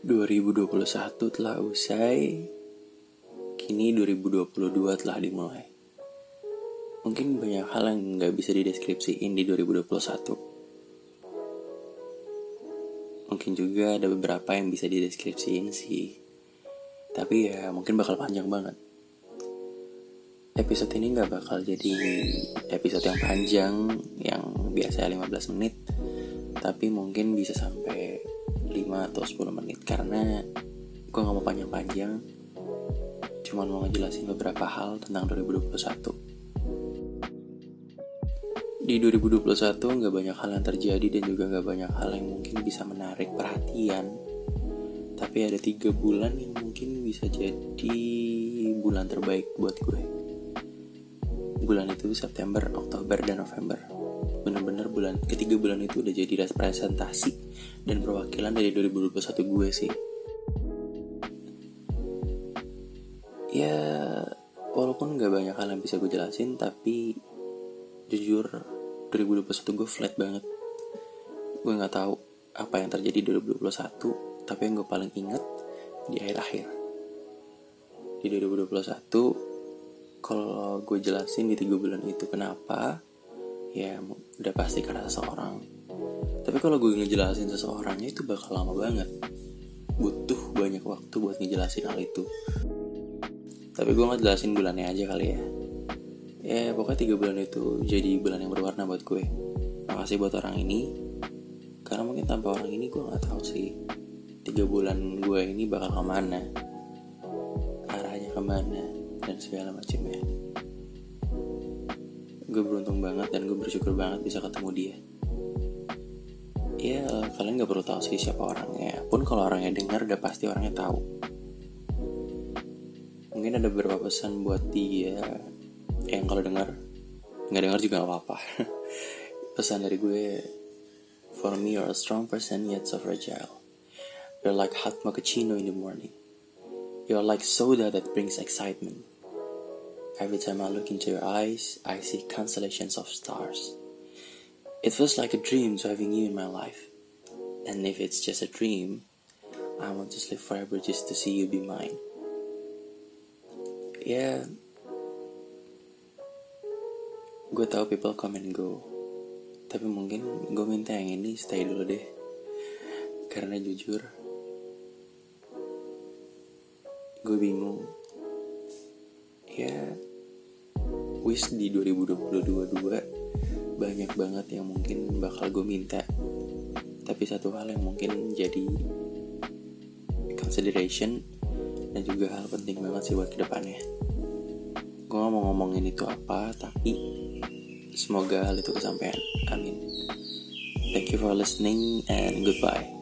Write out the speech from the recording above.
2021 telah usai, kini 2022 telah dimulai. Mungkin banyak hal yang nggak bisa dideskripsiin di 2021. Mungkin juga ada beberapa yang bisa dideskripsiin sih. Tapi ya mungkin bakal panjang banget. Episode ini nggak bakal jadi episode yang panjang, yang biasa 15 menit. Tapi mungkin bisa sampai 5 atau 10 menit. Karena gue gak mau panjang-panjang. Cuman mau ngejelasin beberapa hal tentang 2021 di 2021 gak banyak hal yang terjadi dan juga gak banyak hal yang mungkin bisa menarik perhatian. Tapi ada tiga bulan yang mungkin bisa jadi bulan terbaik buat gue. Bulan itu September, Oktober, dan November. Bener-bener bulan ketiga bulan itu udah jadi representasi dan perwakilan dari 2021 gue sih. Ya walaupun gak banyak hal yang bisa gue jelasin tapi jujur 2021 gue flat banget. Gue nggak tahu apa yang terjadi di 2021 tapi yang gue paling inget di akhir-akhir. Di 2021 kalau gue jelasin di tiga bulan itu kenapa ya udah pasti karena seseorang. Tapi kalau gue ngejelasin seseorangnya itu bakal lama banget. Butuh banyak waktu buat ngejelasin hal itu. Tapi gue ngejelasin bulannya aja kali ya. Ya pokoknya tiga bulan itu jadi bulan yang berwarna buat gue. Makasih buat orang ini. Karena mungkin tanpa orang ini gue nggak tahu sih tiga bulan gue ini bakal ke mana. Arahnya ke mana dan segala macamnya gue beruntung banget dan gue bersyukur banget bisa ketemu dia. Ya kalian gak perlu tahu sih siapa orangnya. Pun kalau orangnya dengar udah pasti orangnya tahu. Mungkin ada beberapa pesan buat dia yang kalau dengar nggak dengar juga gak apa-apa. Pesan dari gue for me you're a strong person yet so fragile. You're like hot mochaccino in the morning. You're like soda that brings excitement Every time I look into your eyes, I see constellations of stars. It feels like a dream to having you in my life. And if it's just a dream, I want to sleep forever just to see you be mine. Yeah, gue tau people come and go. Tapi mungkin gue minta yang ini stay dulu deh. Karena jujur, gue bingung. Ya, wish di 2022 banyak banget yang mungkin bakal gue minta. Tapi satu hal yang mungkin jadi consideration dan juga hal penting banget sih buat ke depannya. Gue mau ngomongin itu apa tapi semoga hal itu kesampaian. Amin. Thank you for listening and goodbye